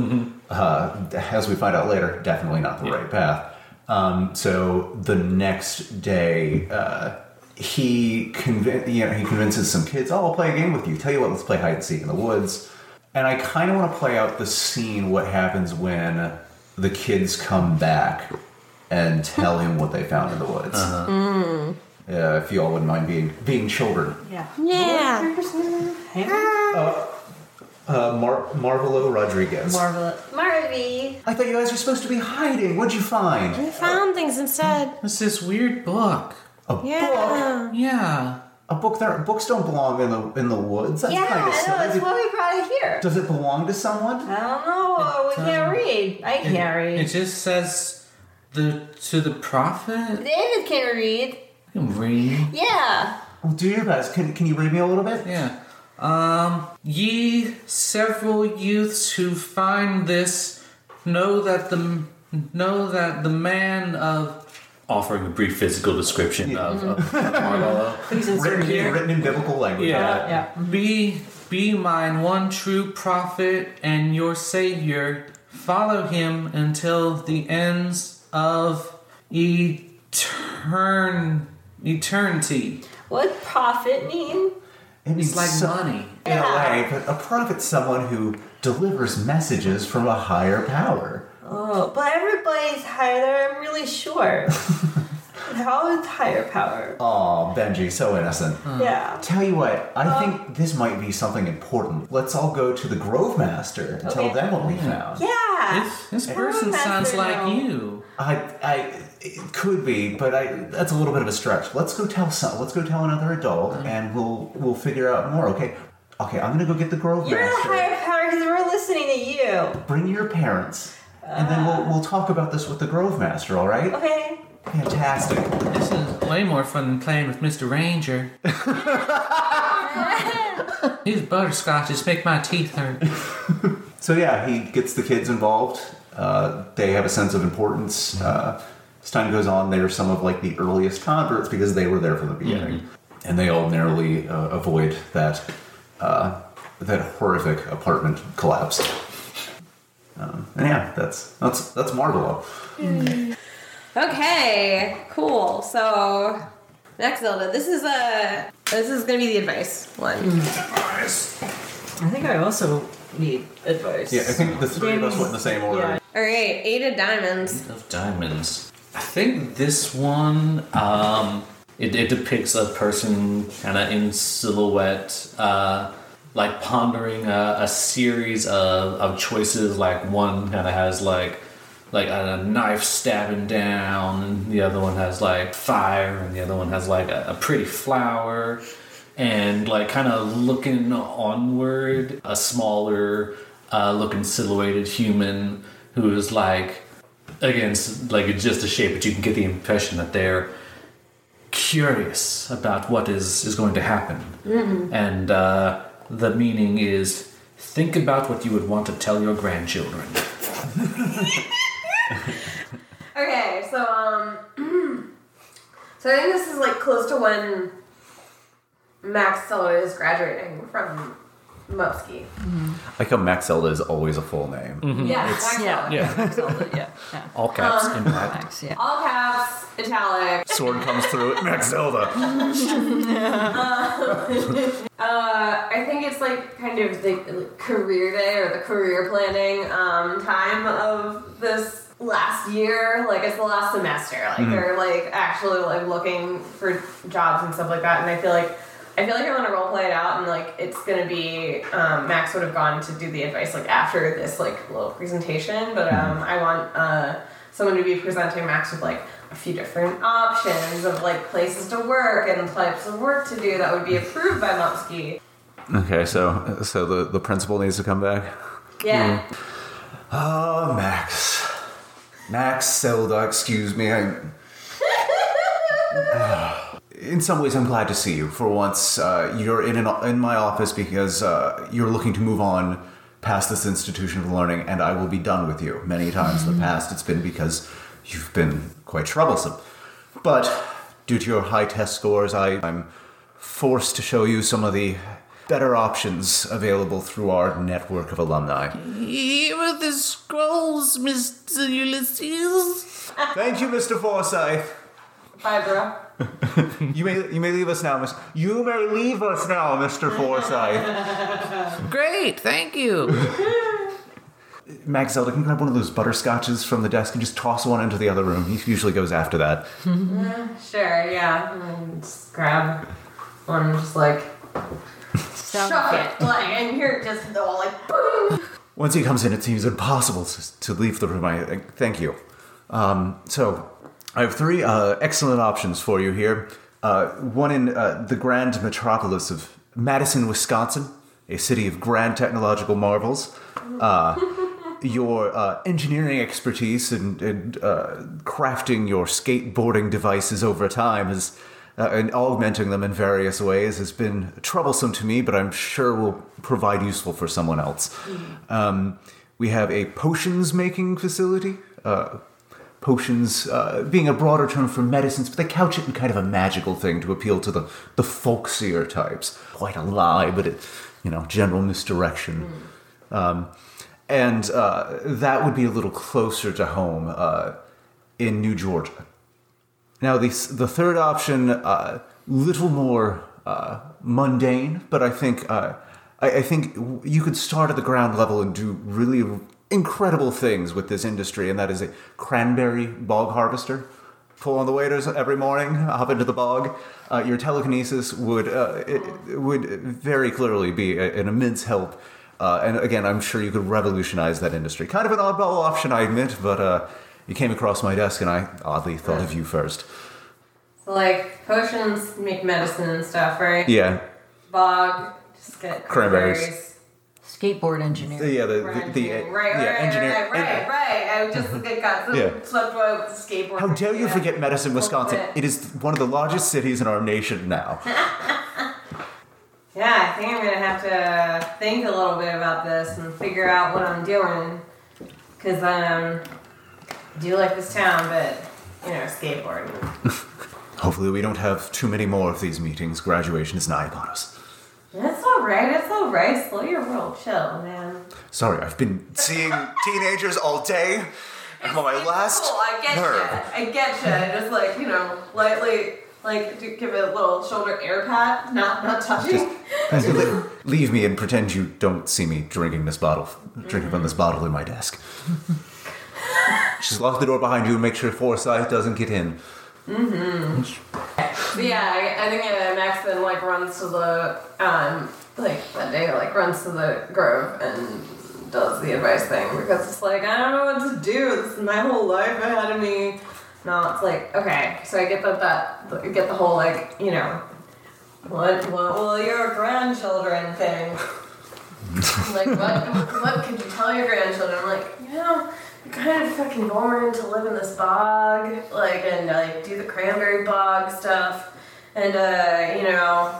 Uh, as we find out later, definitely not the right path. Um, so the next day, uh, he conv- you know, he convinces some kids, "Oh, I'll play a game with you. Tell you what, let's play hide and seek in the woods." And I kind of want to play out the scene, what happens when the kids come back and tell him what they found in the woods. Uh, if you all wouldn't mind being being children. Yeah. Yeah. Uh, Uh, Mar- Marvelo Rodriguez. Marvelous. Marvy. I thought you guys were supposed to be hiding. What'd you find? We found things instead. It's this weird book. A book. Yeah. Yeah. A book. There. Books don't belong in the in the woods. That's Yeah, kind of I know. silly. That's why we brought it here. Does it belong to someone? I don't know. We can't um, read. I can't read. It just says the to the prophet. David can read. I can read. Yeah. Well, do your best. Can Can you read me a little bit? Yeah. Um, ye several youths who find this know that the know that the man of offering a brief physical description of, of Marlolo. Written, here. written in biblical language. Yeah. yeah. Be be mine one true prophet and your savior. Follow him until the ends of etern eternity. What prophet mean? It means It's like so- money. in a way, but a prophet's someone who delivers messages from a higher power. Oh, but everybody's higher. I'm really sure. How is higher power? Oh, Benji, so innocent. Hmm. Yeah. Tell you what, I um, think this might be something important. Let's all go to the Grove Master and tell them what we hmm. found. Yeah. This, this person sounds like now. you. I, I, it could be, but I, that's a little bit of a stretch. Let's go tell some. Let's go tell another adult, and we'll we'll figure out more. Okay, okay. I'm gonna go get the Grove You're the Master. higher power because we're listening to you. Bring your parents, and then we'll we'll talk about this with the Grove Master. All right? Okay. Fantastic. This is way more fun than playing with Mr. Ranger. These butterscotches make my teeth hurt. So yeah, he gets the kids involved. Uh, they have a sense of importance. Uh, as time goes on, they're some of like the earliest converts because they were there from the beginning, and they all narrowly uh, avoid that uh, that horrific apartment collapse. Um, and yeah, that's that's that's Marvelo. Okay, cool. So next Zelda, this is a this is gonna be the advice one. Advice. I think I also need advice. Yeah, I think the three of us went in the same order. Yeah. All right, eight of diamonds. of diamonds. I think this one um, it, it depicts a person kind of in silhouette, uh, like pondering a, a series of, of choices. Like one kind of has like like a knife stabbing down, and the other one has like fire, and the other one has like a, a pretty flower. And like kind of looking onward, a smaller uh, looking silhouetted human who is like again, it's like it's just a shape, but you can get the impression that they're curious about what is is going to happen, and uh, the meaning is think about what you would want to tell your grandchildren. Okay, so um, so I think this is like close to when Max Zelda is graduating from Mopsky. Like how Max Zelda is always a full name. Yeah, Max Yeah. Zelda. Yeah, Zelda, yeah. yeah. all caps in black. Max, yeah. All caps, italic. Sword comes through it, Max Zelda. Uh, I think it's like kind of the like, career day or the career planning um, time of this last year. Like it's the last semester. Like they're like actually like looking for jobs and stuff like that. And I feel like I feel like I want to role play it out and like it's gonna be um, Max would have gone to do the advice like after this like little presentation, but um, I want uh, someone to be presenting Max with like a few different options of like places to work and types of work to do that would be approved by Mopsky. Okay, so so the, the principal needs to come back. Yeah. Oh, Max. Max Zelda, excuse me. I... in some ways, I'm glad to see you. For once, uh, you're in an, in my office because uh, you're looking to move on past this institution of learning, and I will be done with you. Many times in the past, it's been because you've been quite troublesome. But due to your high test scores, I, I'm forced to show you some of the better options available through our network of alumni. Here are the scrolls, Mr. Ulysses. Thank you, Mr. Forsyth. Bye, bro. You may you may leave us now, Miss. You may leave us now, Mr. Forsyth. Great, thank you. Max Zelda, can you grab one of those butterscotches from the desk and just toss one into the other room? He usually goes after that. Sure, yeah. And just grab one, and just like shove it, like, and you're just all like boom. Once he comes in, it seems impossible to, to leave the room. I I- thank you. Um, so, I have three uh, excellent options for you here. Uh, one in uh, the grand metropolis of Madison, Wisconsin, a city of grand technological marvels. Uh, your uh, engineering expertise and, and uh, crafting your skateboarding devices over time has, uh, and augmenting them in various ways has been troublesome to me, but I'm sure will provide useful for someone else. Um, we have a potions making facility. Uh, potions uh, being a broader term for medicines, but they couch it in kind of a magical thing to appeal to the, the folksier types. Quite a lie, but it, you know, general misdirection. Um, and uh, that would be a little closer to home uh, in New Georgia. Now, the, the third option, uh, little more uh, mundane, but I think uh, I, I think you could start at the ground level and do really incredible things with this industry, and that is a cranberry bog harvester. Pull on the waders every morning, hop into the bog. Uh, your telekinesis would uh, it, it would very clearly be a, an immense help. Uh, and again, I'm sure you could revolutionize that industry. Kind of an oddball option, I admit, but uh, you came across my desk, and I oddly thought of you first. So like potions make medicine and stuff, right? Yeah, Bog, just get Cranberries. cranberries. Skateboard engineer. yeah, the Right, the, the right, yeah, right, engineer. right, right, right. I just I got so Yeah. swept away with the skateboard. How dare you forget Madison, Wisconsin? bit. It is one of the largest cities in our nation now. Yeah, I think I'm gonna have to think a little bit about this and figure out what I'm doing. Cause um, I do like this town, but you know, skateboarding. Hopefully, we don't have too many more of these meetings. Graduation is nigh upon us. It's alright, That's alright. Slow your roll, chill, man. Sorry, I've been seeing teenagers all day. I'm on my It's last cool, I get nerve. ya. I get ya. Just like you know, lightly, like to give it a little shoulder air pat, not not touching. Just le- leave me and pretend you don't see me drinking this bottle, drinking from this bottle in my desk. Just lock the door behind you and make sure Forsyth doesn't get in. But yeah, I, I think Max then like runs to the um like that day like runs to the grove and does the advice thing because it's like I don't know what to do. This is my whole life ahead of me. No, it's like okay, so I get that that get the whole like you know what what will your grandchildren think? like what what could you tell your grandchildren? I'm like you know. You're kind of fucking born to live in this bog, like, and like do the cranberry bog stuff, and uh, you know,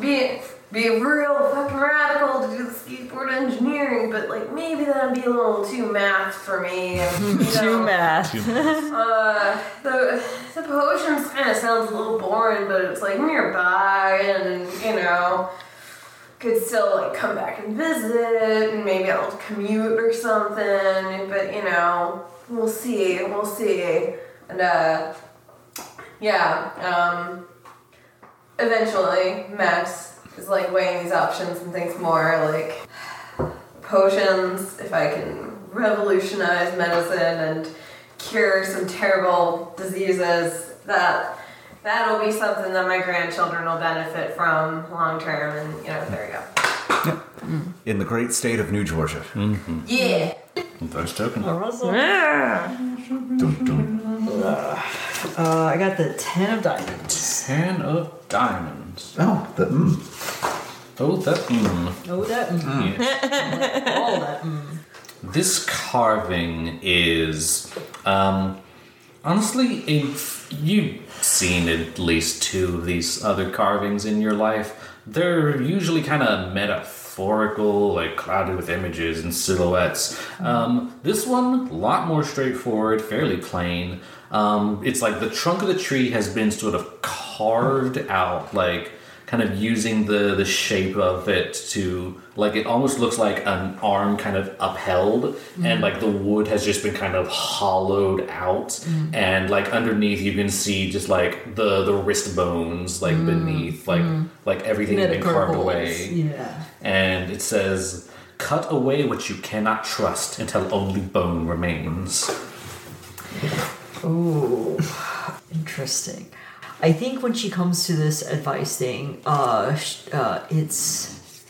be be real fucking radical to do the skateboard engineering, but like maybe that'd be a little too math for me. And, you Too math. uh, the the potions kind of sounds a little boring, but it's like nearby, and you know, could still like come back and visit, and maybe I'll commute or something. But you know, we'll see, we'll see, and uh, yeah, um, eventually Max is like weighing these options and thinks more like potions if I can revolutionize medicine and cure some terrible diseases that that'll be something that my grandchildren will benefit from long term and you know there you go In the great state of New Georgia. yeah First token. Dun, dun. Uh, I got the ten of diamonds. Ten of diamonds. Oh, the, mm. Oh, that. Mm. Oh, that. Mm. Yes. All that. Mm. This carving is, um, honestly, if you've seen at least two of these other carvings in your life, they're usually kind of metaphorical, like clouded with images and silhouettes. Um, this one, a lot more straightforward, fairly plain. Um, it's like the trunk of the tree has been sort of carved out, like kind of using the the shape of it to like it almost looks like an arm kind of upheld and like the wood has just been kind of hollowed out. Mm. And like underneath you can see just like the the wrist bones like mm. beneath like mm. like everything has been carved away. Yeah. and it says cut away what you cannot trust until only bone remains. Ooh, interesting. I think when she comes to this advice thing, uh, uh, it's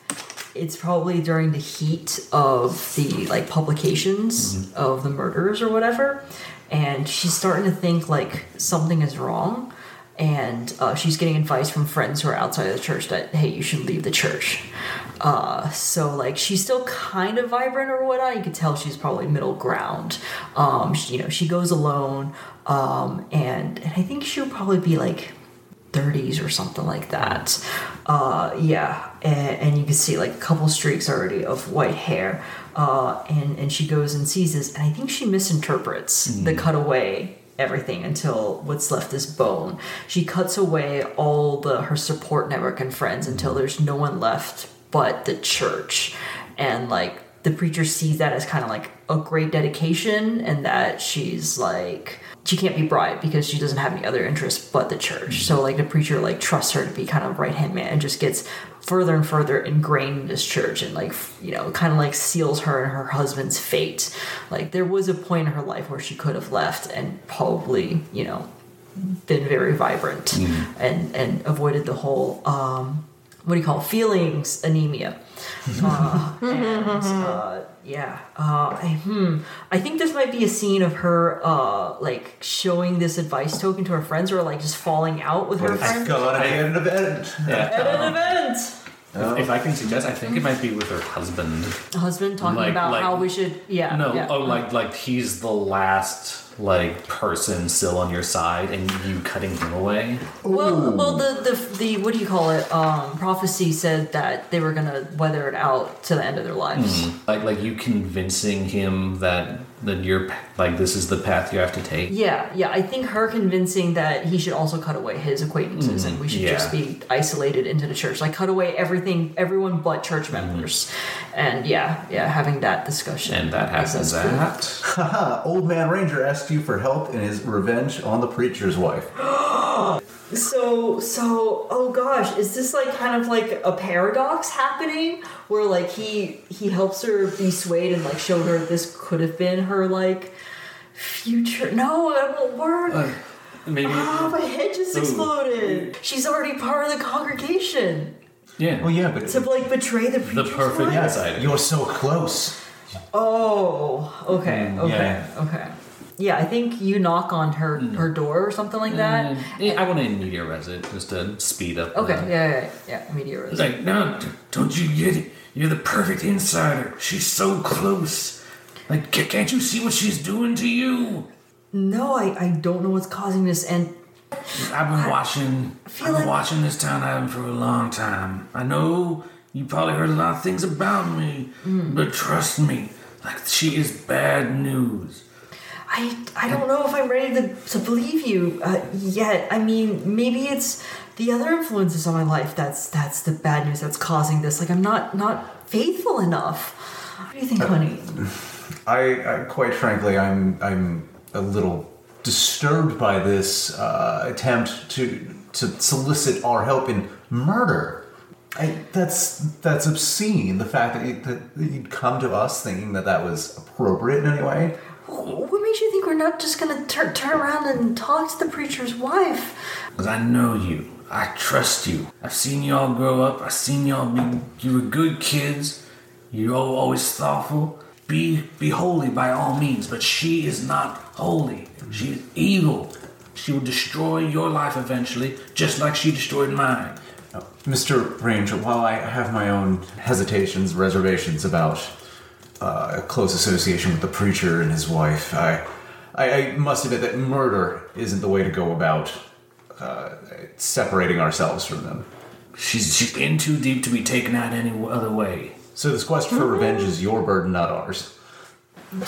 it's probably during the heat of the like publications of the murders or whatever, and she's starting to think like something is wrong, and uh, she's getting advice from friends who are outside of the church that hey, you should leave the church. Uh, so like she's still kind of vibrant or whatnot. You could tell she's probably middle ground. Um, she, you know, she goes alone, um, and and I think she'll probably be like 30s or something like that. Uh, yeah, and, and you can see like a couple streaks already of white hair. Uh, and and she goes and sees this, and I think she misinterprets the cutaway everything until what's left is bone. She cuts away all the her support network and friends until there's no one left but the church, and like the preacher sees that as kind of like a great dedication and that she's like she can't be bribed because she doesn't have any other interests but the church. So like the preacher like trusts her to be kind of right hand man and just gets further and further ingrained in this church and like you know kind of like seals her and her husband's fate. Like there was a point in her life where she could have left and probably you know been very vibrant and and avoided the whole um what do you call it? feelings anemia uh, and uh, yeah uh, I, hmm. I think this might be a scene of her uh like showing this advice token to her friends or like just falling out with her It's friends gonna be an event. Yeah. at an event If, if I can suggest, I think it might be with her husband. husband talking Like- about like- how we should yeah No, yeah. oh, like like he's the last like person still on your side, and you cutting him away. Well, well, the, the the what do you call it? Um, prophecy said that they were gonna weather it out to the end of their lives. Like like you convincing him that that you're like this is the path you have to take. Yeah, yeah. I think her convincing that he should also cut away his acquaintances and we should yeah. just be isolated into the church, like cut away everything, everyone but church mm-hmm. members, and yeah, yeah, having that discussion. And that I guess happens that's cool. Old Man Ranger asked you for help in his revenge on the preacher's wife. So, so, oh gosh, is this like kind of like a paradox happening where like he he helps her be swayed and like showed her this could have been her like future? No, it won't work. Uh, maybe. Oh, my head just Ooh. exploded. She's already part of the congregation yeah. Well, yeah, but to like betray the the perfect wife? insider. you're so close. Oh, okay, mm, okay, yeah. okay. Yeah, I think you knock on her her door or something like that. Yeah, I want to media res it just to speed up. Okay, the- yeah, yeah, yeah. Media res. It's like, no, don't you get it? You're the perfect insider. She's so close. Like, can't you see what she's doing to you? No, I, I don't know what's causing this, and I've been watching. I've been like- watching this town happen for a long time. I know you probably heard a lot of things about me, Mm. but trust me, like she is bad news. I, I don't know if I'm ready to, to believe you uh, yet. I mean, maybe it's the other influences on my life that's that's the bad news that's causing this. Like I'm not not faithful enough. What do you think, honey? I, I quite frankly, I'm I'm a little disturbed by this uh, attempt to to solicit our help in murder. I, that's that's obscene. The fact that, you, that that you'd come to us thinking that that was appropriate in any way. What makes you think we're not just gonna tur- turn around and talk to the preacher's wife? Because I know you. I trust you. I've seen y'all grow up. I've seen y'all be. You were good kids. You're all always thoughtful. Be be holy by all means, but she is not holy. She is evil. She will destroy your life eventually, just like she destroyed mine. Mr. Ranger, while I have my own hesitations, reservations about uh, a close association with the preacher and his wife, I, I, I must admit that murder isn't the way to go about uh, separating ourselves from them. She's she's in too deep to be taken out any other way. So this quest for revenge is your burden, not ours.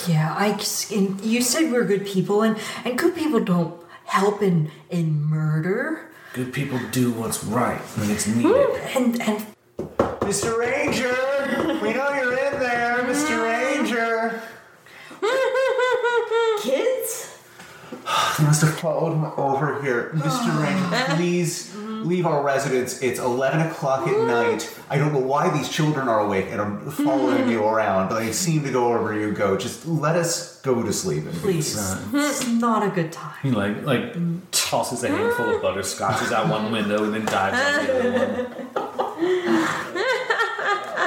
Yeah, I. just- And you said we're good people, and and good people don't help in in murder. Good people do what's right when it's needed. And and Mr. Ranger! We know you're in there, Mr. Ranger! kids. They must have followed him over here. Mr. Ranger, please leave our residence. It's 11 o'clock at night. I don't know why these children are awake and are following hmm. you around, but they seem to go wherever you go. Just let us go to sleep. in Please, hmm, it's not a good time. He like like tosses a handful of butterscotches out one window and then dives on the other one.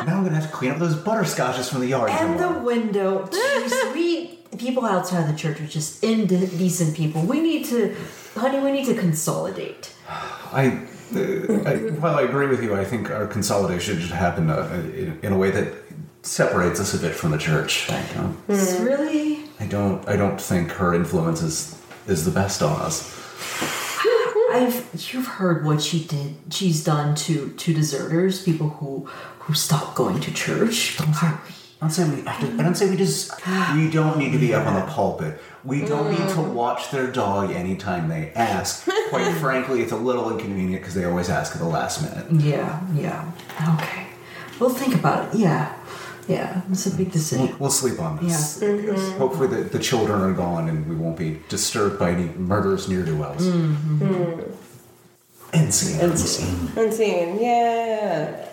Now I'm gonna have to clean up those butterscotches from the yard. And the tomorrow. window. Jeez, we people outside the church are just indecent people. We need to, honey. We need to consolidate. I, uh, I, while I agree with you, I think our consolidation should happen uh, in, in a way that separates us a bit from the church. I don't, really. I don't, I don't think her influence is, is the best on us. I've you've heard what she did. She's done to to deserters, people who who stopped going to church. Don't say, don't say we have to, I don't say we just, we don't need to be up on the pulpit. We don't need to watch their dog anytime they ask. Quite frankly, it's a little inconvenient because they always ask at the last minute. Yeah, yeah. Okay. We'll think about it. Yeah, Yeah, it's a big decision. We'll sleep on this. Yeah. Hopefully, the, the children are gone and we won't be disturbed by any murderous near do wells. Hmm. And scene. Unseen. Yeah.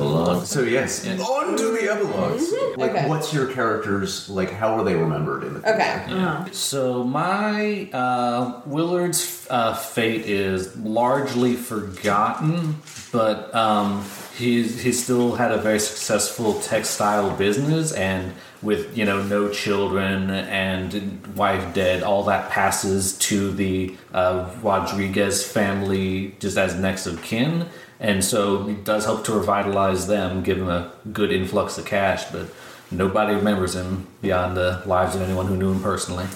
Epilogue. So yes, on to the epilogues. Like, Okay. what's your characters like? How are they remembered in the Okay. So my uh, Willard's uh, fate is largely forgotten, but um, he's he still had a very successful textile business, and with you know no children and wife dead, all that passes to the uh, Rodriguez family just as next of kin. And so it does help to revitalize them, give them a good influx of cash, but nobody remembers him beyond the lives of anyone who knew him personally.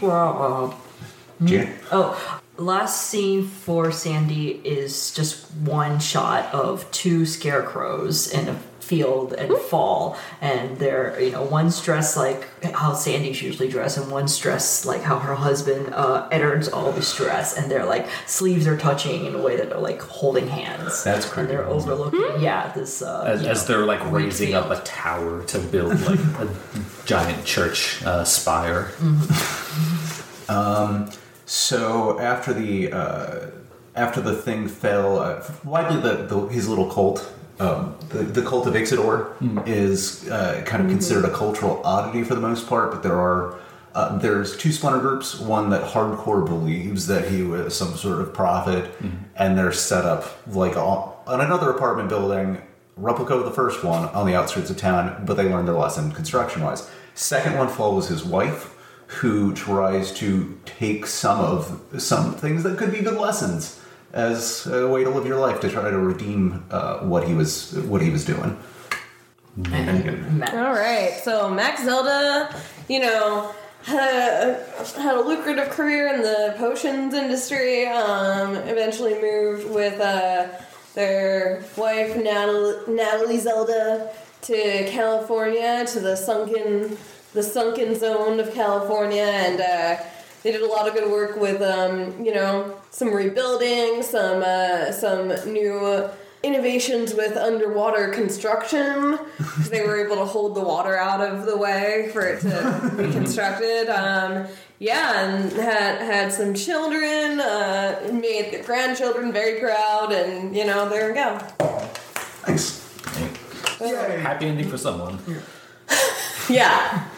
Well, Jan? Oh, last scene for Sandy is just one shot of two scarecrows in a field and fall, and they're you know one's dressed like how Sandy's usually dressed, and one's dressed like how her husband uh, Eddard's always dressed, and they're like sleeves are touching in a way that they're like holding hands. That's and they're overlooking. Yeah, this uh, as, you as know, they're like wheat raising up a tower to build like a giant church uh, spire. um So after the uh, after the thing fell, uh, widely the, the his little cult, um, the, the cult of Ixidor, is uh, kind of considered a cultural oddity for the most part. But there are uh, there's two splinter groups. One that hardcore believes that he was some sort of prophet, and they're set up like on, on another apartment building, replica of the first one on the outskirts of town. But they learned their lesson construction wise. Second one follows his wife who tries to take some of some things that could be good lessons as a way to live your life to try to redeem uh, what he was what he was doing. All right. So Max Zelda, you know, had a, had a lucrative career in the potions industry. Um, eventually moved with uh, their wife Natalie, Natalie Zelda to California to the sunken the sunken zone of California and. Uh, they did a lot of good work with, um, you know, some rebuilding, some uh, some new innovations with underwater construction. they were able to hold the water out of the way for it to be constructed. Um, yeah, and had had some children, uh, made the grandchildren very proud, and you know, there we go. Nice. Happy ending for someone. Yeah.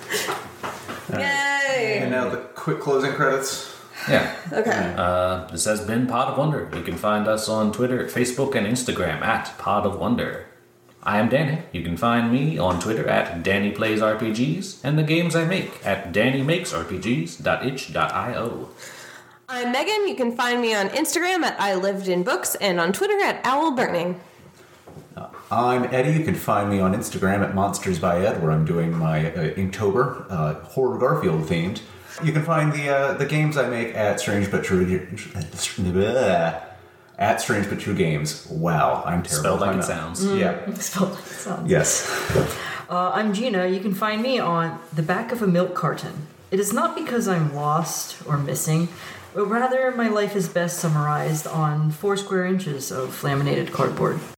And now the quick closing credits. Yeah. Okay. Uh, this has been Pod of Wonder. You can find us on Twitter, Facebook, and Instagram at Pod of Wonder. I am Danny. You can find me on Twitter at Danny Plays RPGs and the games I make at DannyMakesRPGs.itch.io. I'm Megan. You can find me on Instagram at I Lived in Books and on Twitter at Owl Burning. I'm Eddie. You can find me on Instagram at Monsters by Ed, where I'm doing my uh, Inktober, uh, horror Garfield themed. You can find the uh, the games I make at Strange But True. At Strange But True Games. Wow, I'm terrible. Spelled like I it know. sounds. Yeah. Spelled like it sounds. Yes. Uh, I'm Gina. You can find me on the back of a milk carton. It is not because I'm lost or missing, but rather my life is best summarized on four square inches of laminated cardboard.